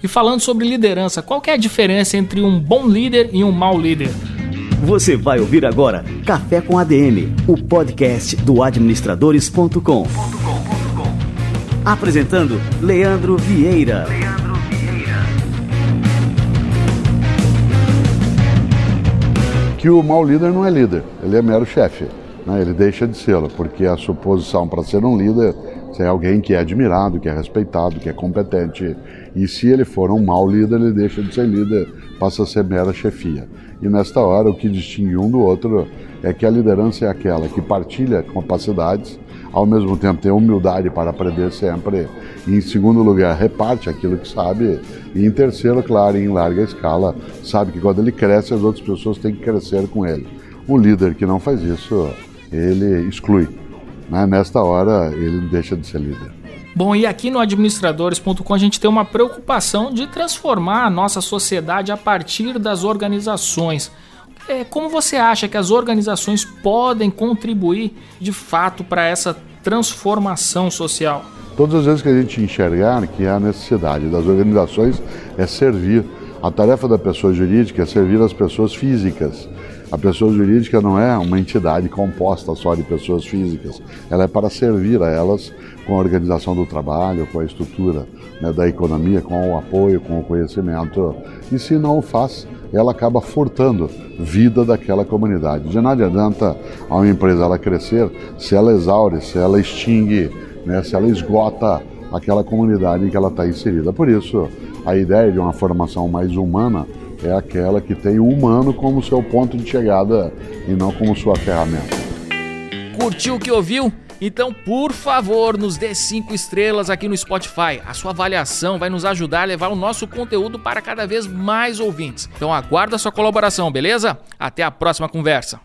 E falando sobre liderança, qual é a diferença entre um bom líder e um mau líder? Você vai ouvir agora Café com ADM, o podcast do administradores.com. Apresentando Leandro Vieira. Leandro Vieira. Que o mau líder não é líder, ele é mero chefe. Né? Ele deixa de ser, porque a suposição para ser um líder é alguém que é admirado, que é respeitado, que é competente. E se ele for um mau líder, ele deixa de ser líder, passa a ser mera chefia. E nesta hora, o que distingue um do outro é que a liderança é aquela que partilha capacidades, ao mesmo tempo tem humildade para aprender sempre, e em segundo lugar, reparte aquilo que sabe, e em terceiro, claro, em larga escala, sabe que quando ele cresce, as outras pessoas têm que crescer com ele. Um líder que não faz isso, ele exclui. Né? Nesta hora, ele deixa de ser líder. Bom, e aqui no administradores.com a gente tem uma preocupação de transformar a nossa sociedade a partir das organizações. É, como você acha que as organizações podem contribuir de fato para essa transformação social? Todas as vezes que a gente enxergar que a necessidade das organizações é servir, a tarefa da pessoa jurídica é servir as pessoas físicas. A pessoa jurídica não é uma entidade composta só de pessoas físicas, ela é para servir a elas com a organização do trabalho, com a estrutura né, da economia, com o apoio, com o conhecimento. E se não o faz, ela acaba furtando vida daquela comunidade. De nada adianta a uma empresa ela crescer se ela exaure, se ela extingue, né, se ela esgota aquela comunidade em que ela está inserida. Por isso, a ideia de uma formação mais humana é aquela que tem o humano como seu ponto de chegada e não como sua ferramenta. Curtiu o que ouviu? Então, por favor, nos dê cinco estrelas aqui no Spotify. A sua avaliação vai nos ajudar a levar o nosso conteúdo para cada vez mais ouvintes. Então, aguardo a sua colaboração, beleza? Até a próxima conversa.